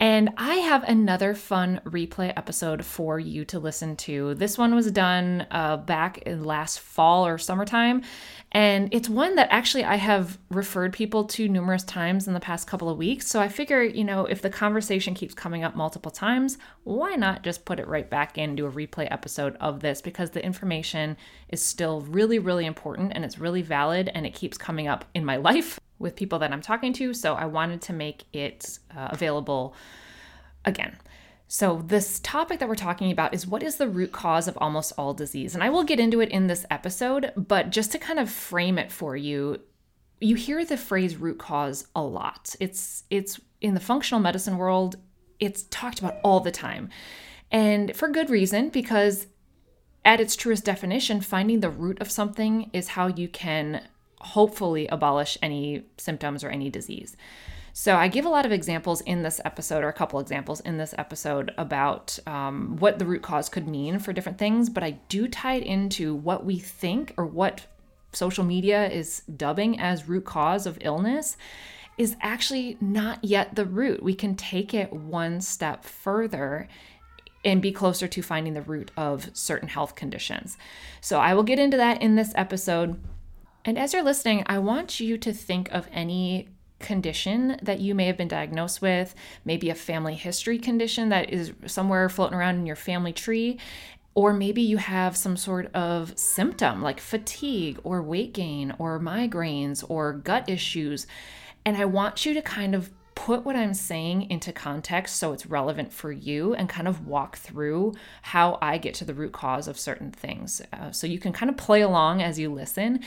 And I have another fun replay episode for you to listen to. This one was done uh, back in last fall or summertime. And it's one that actually I have referred people to numerous times in the past couple of weeks. So I figure, you know, if the conversation keeps coming up multiple times, why not just put it right back in, do a replay episode of this? Because the information is still really, really important and it's really valid and it keeps coming up in my life with people that I'm talking to. So I wanted to make it uh, available again. So, this topic that we're talking about is what is the root cause of almost all disease? And I will get into it in this episode, but just to kind of frame it for you, you hear the phrase root cause a lot. It's it's in the functional medicine world, it's talked about all the time. And for good reason because at its truest definition, finding the root of something is how you can hopefully abolish any symptoms or any disease. So, I give a lot of examples in this episode, or a couple examples in this episode, about um, what the root cause could mean for different things, but I do tie it into what we think or what social media is dubbing as root cause of illness is actually not yet the root. We can take it one step further and be closer to finding the root of certain health conditions. So, I will get into that in this episode. And as you're listening, I want you to think of any condition that you may have been diagnosed with, maybe a family history condition that is somewhere floating around in your family tree, or maybe you have some sort of symptom like fatigue or weight gain or migraines or gut issues. And I want you to kind of put what I'm saying into context so it's relevant for you and kind of walk through how I get to the root cause of certain things. Uh, so you can kind of play along as you listen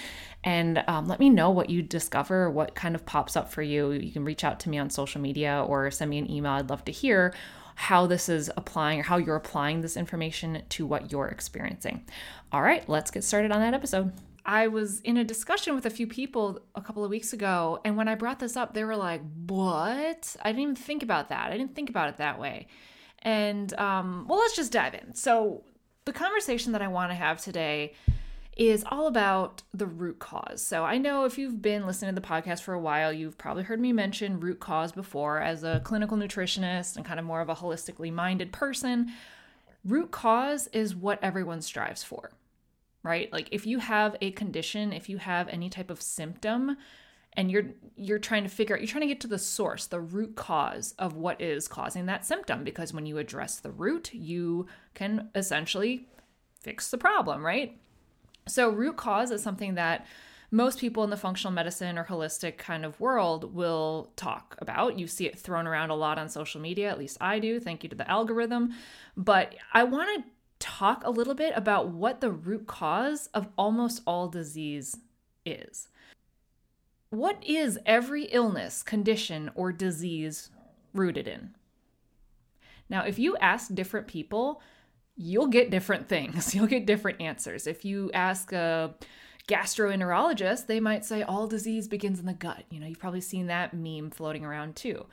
and um, let me know what you discover, what kind of pops up for you. You can reach out to me on social media or send me an email. I'd love to hear how this is applying or how you're applying this information to what you're experiencing. All right, let's get started on that episode. I was in a discussion with a few people a couple of weeks ago, and when I brought this up, they were like, What? I didn't even think about that. I didn't think about it that way. And um, well, let's just dive in. So, the conversation that I want to have today is all about the root cause. So, I know if you've been listening to the podcast for a while, you've probably heard me mention root cause before as a clinical nutritionist and kind of more of a holistically minded person. Root cause is what everyone strives for right? Like if you have a condition, if you have any type of symptom and you're you're trying to figure out you're trying to get to the source, the root cause of what is causing that symptom because when you address the root, you can essentially fix the problem, right? So root cause is something that most people in the functional medicine or holistic kind of world will talk about. You see it thrown around a lot on social media, at least I do. Thank you to the algorithm. But I want to talk a little bit about what the root cause of almost all disease is. What is every illness, condition, or disease rooted in? Now, if you ask different people, you'll get different things. You'll get different answers. If you ask a gastroenterologist, they might say all disease begins in the gut. You know, you've probably seen that meme floating around too.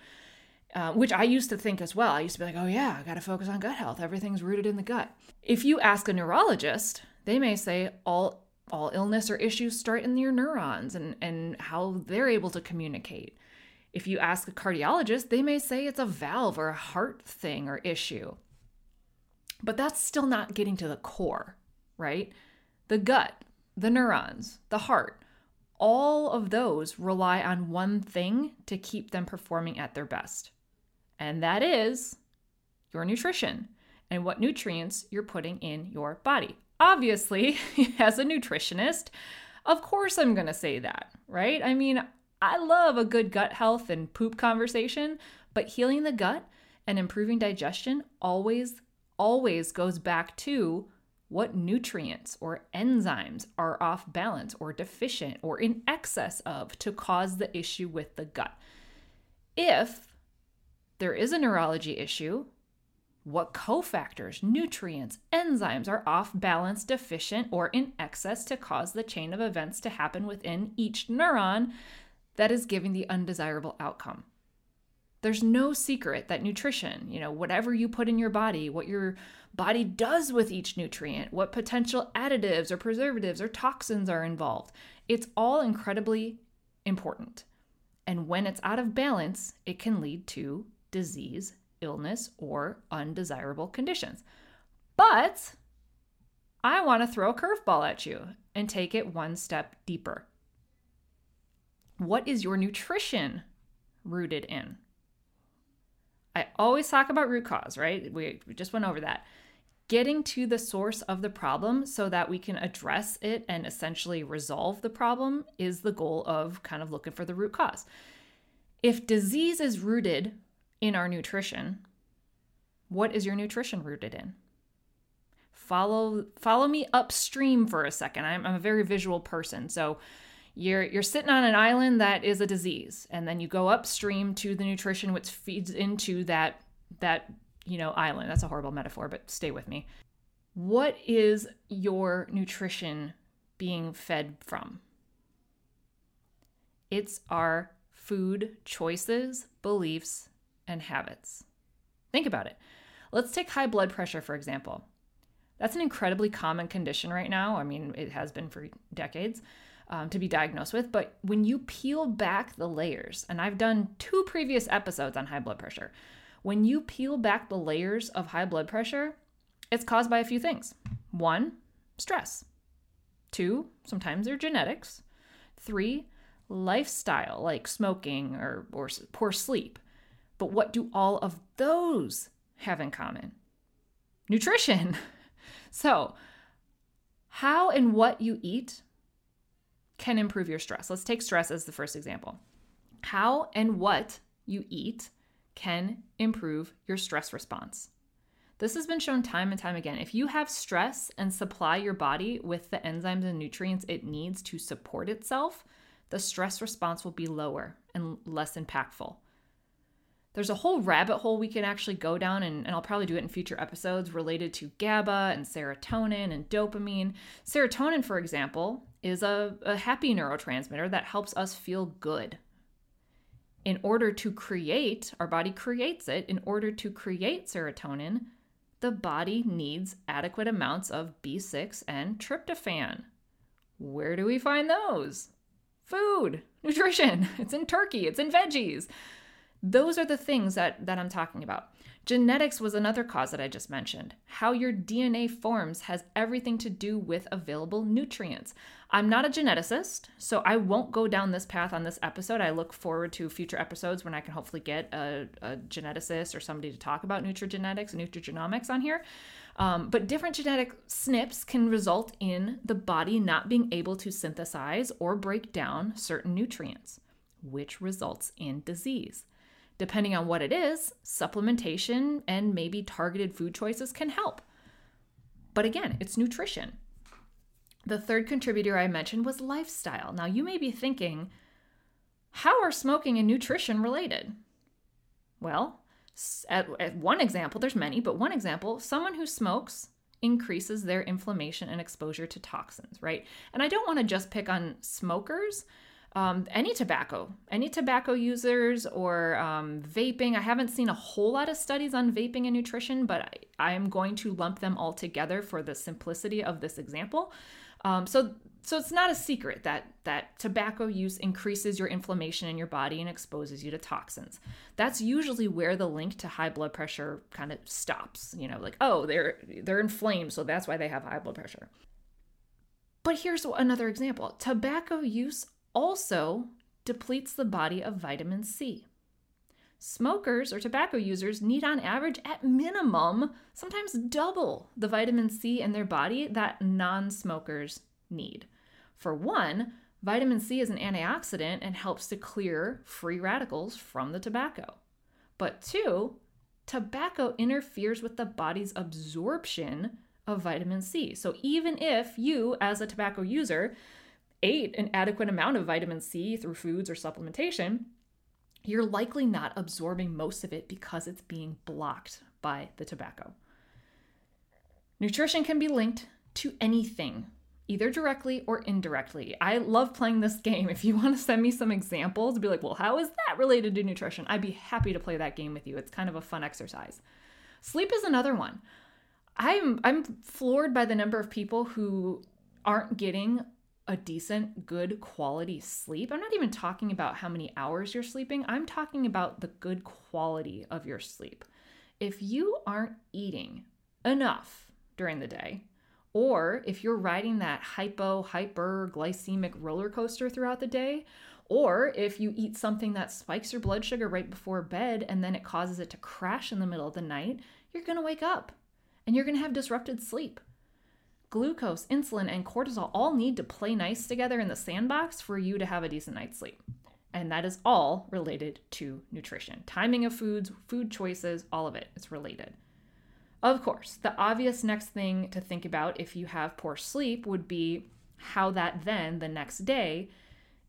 Uh, which I used to think as well. I used to be like, oh, yeah, I got to focus on gut health. Everything's rooted in the gut. If you ask a neurologist, they may say all all illness or issues start in your neurons and, and how they're able to communicate. If you ask a cardiologist, they may say it's a valve or a heart thing or issue. But that's still not getting to the core, right? The gut, the neurons, the heart, all of those rely on one thing to keep them performing at their best and that is your nutrition and what nutrients you're putting in your body. Obviously, as a nutritionist, of course I'm going to say that, right? I mean, I love a good gut health and poop conversation, but healing the gut and improving digestion always, always goes back to what nutrients or enzymes are off balance or deficient or in excess of to cause the issue with the gut. If there is a neurology issue, what cofactors, nutrients, enzymes are off balance, deficient, or in excess to cause the chain of events to happen within each neuron that is giving the undesirable outcome. There's no secret that nutrition, you know, whatever you put in your body, what your body does with each nutrient, what potential additives or preservatives or toxins are involved, it's all incredibly important. And when it's out of balance, it can lead to disease, illness, or undesirable conditions. But I want to throw a curveball at you and take it one step deeper. What is your nutrition rooted in? I always talk about root cause, right? We, just went over that. Getting to the source of the problem so that we can address it and essentially resolve the problem is the goal of kind of looking for the root cause. If disease is rooted in our nutrition, what is your nutrition rooted in? Follow follow me upstream for a second. I'm, I'm a very visual person, so you're you're sitting on an island that is a disease and then you go upstream to the nutrition which feeds into that that you know island. That's a horrible metaphor but stay with me. What is your nutrition being fed from? It's our food choices beliefs and habits think about it let's take high blood pressure for example that's an incredibly common condition right now i mean it has been for decades um, to be diagnosed with. But when you peel back the layers, and I've done two previous episodes on high blood pressure, when you peel back the layers of high blood pressure, it's caused by a few things. One, stress. Two, sometimes they're genetics. Three, lifestyle, like smoking or, or poor sleep. But what do all of those have in common? Nutrition. so, how and what you eat can improve your stress. Let's take stress as the first example. How and what you eat can improve your stress response. This has been shown time and time again. If you have stress and supply your body with the enzymes and nutrients it needs to support itself, the stress response will be lower and less impactful. There's a whole rabbit hole we can actually go down, and, and, I'll probably do it in future episodes related to GABA and serotonin and dopamine. Serotonin, for example, is a, a happy neurotransmitter that helps us feel good. In order to create, our body creates it, in order to create serotonin, the body needs adequate amounts of B6 and tryptophan. Where do we find those? Food, nutrition. It's in turkey, it's in veggies. Those are the things that, that I'm talking about. Genetics was another cause that I just mentioned. How your DNA forms has everything to do with available nutrients. I'm not a geneticist, so I won't go down this path on this episode. I look forward to future episodes when I can hopefully get a, a geneticist or somebody to talk about nutrigenetics nutrigenomics on here. Um, but different genetic SNPs can result in the body not being able to synthesize or break down certain nutrients, which results in disease. Depending on what it is, supplementation and maybe targeted food choices can help. But again, it's nutrition. The third contributor I mentioned was lifestyle. Now, you may be thinking, how are smoking and nutrition related? Well, at, at, one example, there's many, but one example, someone who smokes increases their inflammation and exposure to toxins, right? And I don't want to just pick on smokers um, any tobacco, any tobacco users or um, vaping. I haven't seen a whole lot of studies on vaping and nutrition, but I, am going to lump them all together for the simplicity of this example. Um, so, so it's not a secret that that tobacco use increases your inflammation in your body and exposes you to toxins. That's usually where the link to high blood pressure kind of stops. You know, like oh, they're they're inflamed, so that's why they have high blood pressure. But here's another example tobacco use also depletes the body of vitamin C. Smokers or tobacco users need, on average, at minimum, sometimes double the vitamin C in their body that non smokers need. For one, vitamin C is an antioxidant and helps to clear free radicals from the tobacco. But two, tobacco interferes with the body's absorption of vitamin C. So even if you, as a tobacco user, ate an adequate amount of vitamin C through foods or supplementation, you're likely not absorbing most of it because it's being blocked by the tobacco. Nutrition can be linked to anything, either directly or indirectly. I love playing this game. If you want to send me some examples, be like, well, how is that related to nutrition? I'd be happy to play that game with you. It's kind of a fun exercise. Sleep is another one. I'm I'm floored by the number of people who aren't getting a decent, good quality sleep. I'm not even talking about how many hours you're sleeping. I'm talking about the good quality of your sleep. If you aren't eating enough during the day, or if you're riding that hypo hyperglycemic roller coaster throughout the day, or if you eat something that spikes your blood sugar right before bed and then it causes it to crash in the middle of the night, you're to wake up and you're to have disrupted sleep. Glucose, insulin, and cortisol all need to play nice together in the sandbox for you to have a decent night's sleep. And that is all related to nutrition. Timing of foods, food choices, all of it is related. Of course, the obvious next thing to think about if you have poor sleep would be how that then, the next day,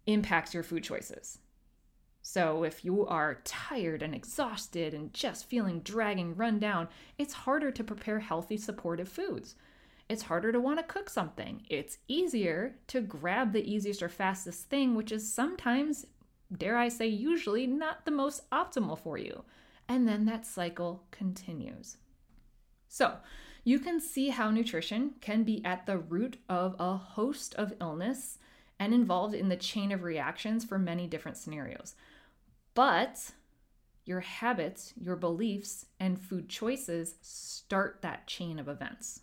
impacts your food choices. So, if you are tired and exhausted and just feeling dragging run down, it's harder to prepare healthy, supportive foods. It's harder to want to cook something. It's easier to grab the easiest or fastest thing, which is sometimes, dare I say, usually not the most optimal for you. And then that cycle continues. So, you can see how nutrition can be at the root of a host of illness and involved in the chain of reactions for many different scenarios. But your habits, your beliefs, and food choices start that chain of events.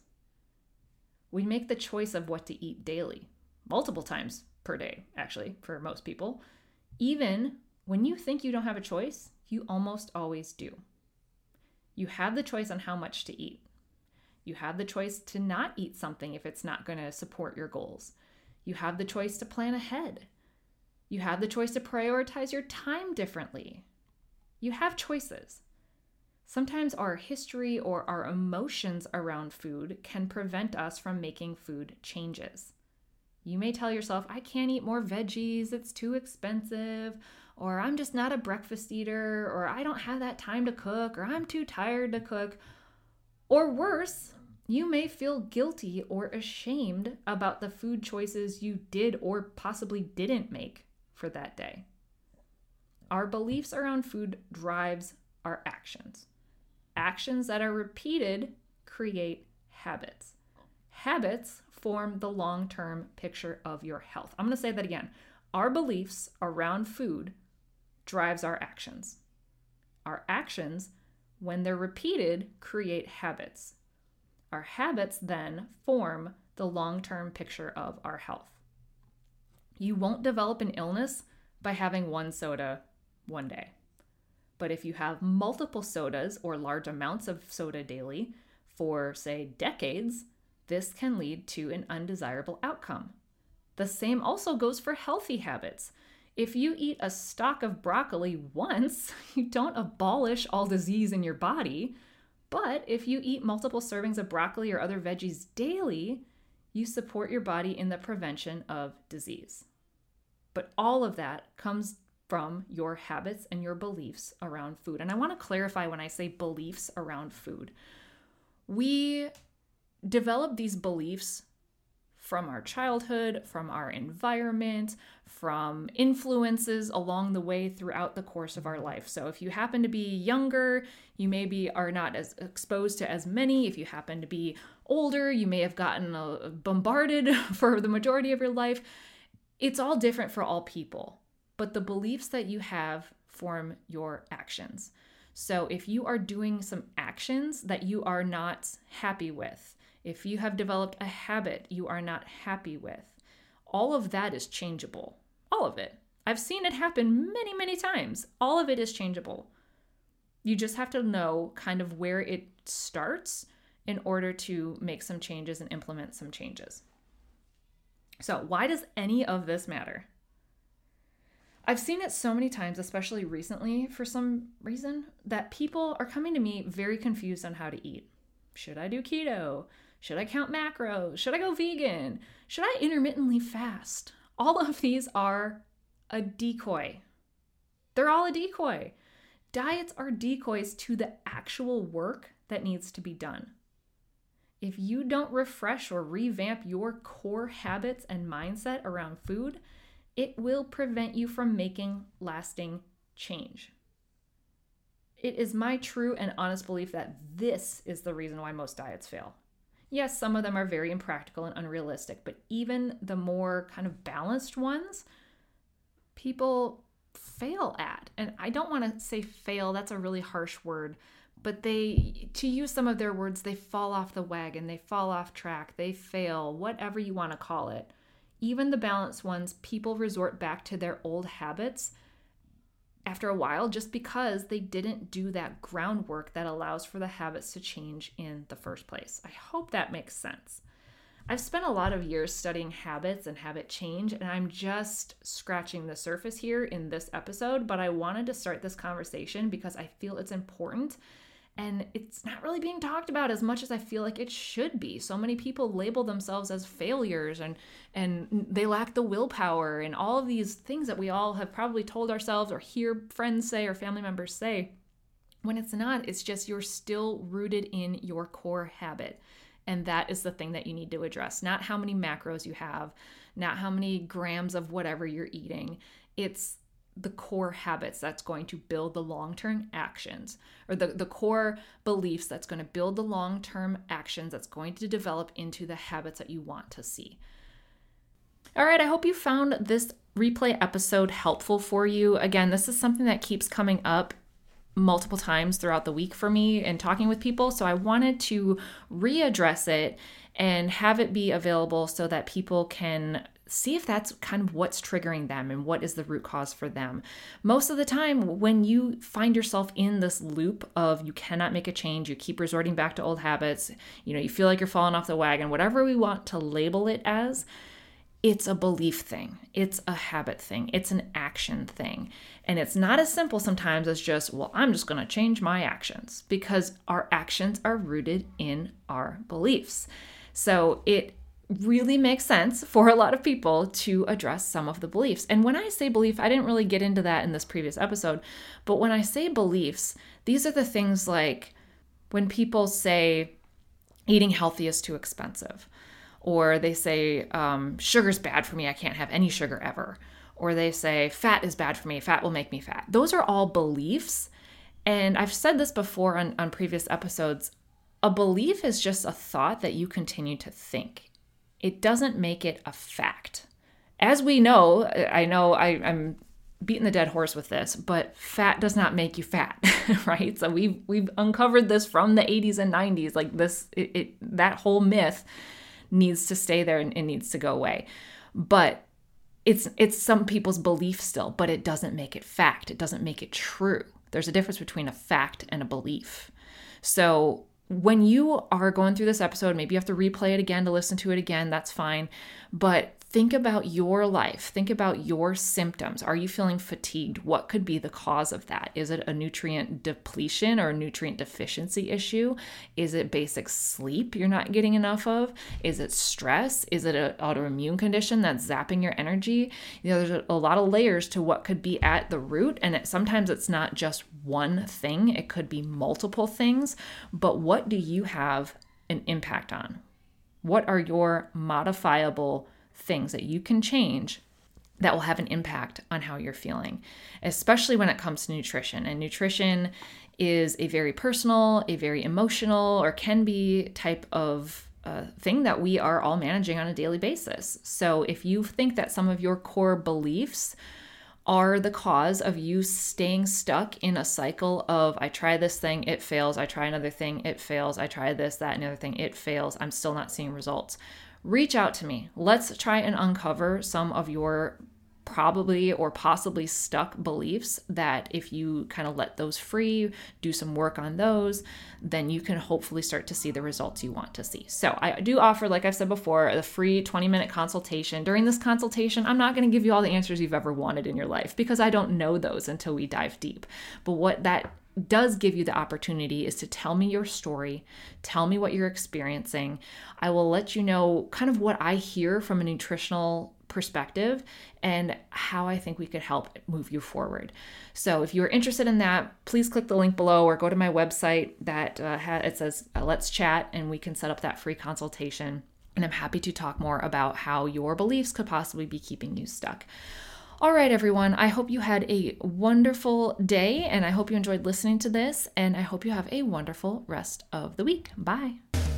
We make the choice of what to eat daily, multiple times per day, actually, for most people. Even when you think you don't have a choice, you almost always do. You have the choice on how much to eat. You have the choice to not eat something if it's not going to support your goals. You have the choice to plan ahead. You have the choice to prioritize your time differently. You have choices. Sometimes our history or our emotions around food can prevent us from making food changes. You may tell yourself, I can't eat more veggies, it's too expensive, or I'm just not a breakfast eater, or I don't have that time to cook, or I'm too tired to cook. Or worse, you may feel guilty or ashamed about the food choices you did or possibly didn't make for that day. Our beliefs around food drives our actions. Actions that are repeated create habits. Habits form the long term picture of your health. I'm going to say that again. Our beliefs around food drives our actions. Our actions, when they're repeated, create habits. Our habits then form the long term picture of our health. You won't develop an illness by having one soda one day. But if you have multiple sodas or large amounts of soda daily for, say, decades, this can lead to an undesirable outcome. The same also goes for healthy habits. If you eat a stalk of broccoli once, you don't abolish all disease in your body. But if you eat multiple servings of broccoli or other veggies daily, you support your body in the prevention of disease. But all of that comes from your habits and your beliefs around food. And I want to clarify when I say beliefs around food. We develop these beliefs from our childhood, from our environment, from influences along the way throughout the course of our life. So if you happen to be younger, you maybe are not as exposed to as many. If you happen to be older, you may have gotten uh, bombarded for the majority of your life. It's all different for all people but the beliefs that you have form your actions. So if you are doing some actions that you are not happy with, if you have developed a habit you are not happy with, all of that is changeable. All of it. I've seen it happen many, many times. All of it is changeable. You just have to know kind of where it starts in order to make some changes and implement some changes. So, why does any of this matter? I've seen it so many times, especially recently for some reason, that people are coming to me very confused on how to eat. Should I do keto? Should I count macros? Should I go vegan? Should I intermittently fast? All of these are a decoy. They're all a decoy. Diets are decoys to the actual work that needs to be done. If you don't refresh or revamp your core habits and mindset around food, it will prevent you from making lasting change. It is my true and honest belief that this is the reason why most diets fail. Yes, some of them are very impractical and unrealistic, but even the more kind of balanced ones, people fail at. And I don't want to say fail, that's a really harsh word, but they, to use some of their words, they fall off the wagon, they fall off track, they fail, whatever you want to call it. Even the balanced ones, people resort back to their old habits after a while just because they didn't do that groundwork that allows for the habits to change in the first place. I hope that makes sense. I've spent a lot of years studying habits and habit change, and I'm just scratching the surface here in this episode, but I wanted to start this conversation because I feel it's important and it's not really being talked about as much as I feel like it should be. So many people label themselves as failures and and they lack the willpower and all of these things that we all have probably told ourselves or hear friends say or family members say. When it's not, it's just you're still rooted in your core habit. And that is the thing that you need to address. Not how many macros you have, not how many grams of whatever you're eating. It's the core habits that's going to build the long-term actions or the, the core beliefs that's going to build the long-term actions that's going to develop into the habits that you want to see. All right i hope you found this replay episode helpful for you. Again this is something that keeps coming up multiple times throughout the week for me and talking with people so i wanted to readdress it and have it be available so that people can see if that's kind of what's triggering them and what is the root cause for them. Most of the time, when you find yourself in this loop of you cannot make a change, you keep resorting back to old habits, you know, you feel like you're falling off the wagon, whatever we want to label it as, it's a belief thing, it's a habit thing, it's an action thing. And it's not as simple sometimes as just, well, I'm just going to change my actions because our actions are rooted in our beliefs. So it really makes sense for a lot of people to address some of the beliefs. And when I say belief, I didn't really get into that in this previous episode, but when I say beliefs, these are the things like when people say eating healthy is too expensive, or they say um, sugar's bad for me, I can't have any sugar ever, or they say fat is bad for me, fat will make me fat. Those are all beliefs. And I've said this before on, on previous episodes. A belief is just a thought that you continue to think it doesn't make it a fact. As we know, I know I, am beating the dead horse with this, but fat does not make you fat, right? So we've we've uncovered this from the 80s and 90s. Like this, it, it that whole myth needs to stay there and it needs to go away. But it's it's some people's belief still, but it doesn't make it fact. It doesn't make it true. There's a difference between a fact and a belief. So when you are going through this episode, maybe you have to replay it again to listen to it again, that's fine. But think about your life. Think about your symptoms. Are you feeling fatigued? What could be the cause of that? Is it a nutrient depletion or a nutrient deficiency issue? Is it basic sleep you're not getting enough of? Is it stress? Is it an autoimmune condition that's zapping your energy? You know, there's a lot of layers to what could be at the root, and it, sometimes it's not just one thing, it could be multiple things. But what do you have an impact on? What are your modifiable things that you can change that will have an impact on how you're feeling, especially when it comes to nutrition. And nutrition is a very personal, a very emotional, or can be type of uh, thing that we are all managing on a daily basis. So if you think that some of your core beliefs are the cause of you staying stuck in a cycle of I try this thing, it fails, I try another thing, it fails, I try this, that, another thing, it fails, I'm still not seeing results reach out to me. Let's try and uncover some of your probably or possibly stuck beliefs that if you kind of let those free, do some work on those, then you can hopefully start to see the results you want to see. So, I do offer, like I've said before, a free 20 minute consultation. During this consultation, I'm not going to give you all the answers you've ever wanted in your life because I don't know those until we dive deep. But what that does give you the opportunity is to tell me your story, tell me what you're experiencing. I will let you know kind of what I hear from a nutritional perspective and how I think we could help move you forward. So if you're interested in that, please click the link below or go to my website that uh, it says uh, let's chat and we can set up that free consultation. And I'm happy to talk more about how your beliefs could possibly be keeping you stuck. All right, everyone. I hope you had a wonderful day and I hope you enjoyed listening to this. And I hope you have a wonderful rest of the week. Bye.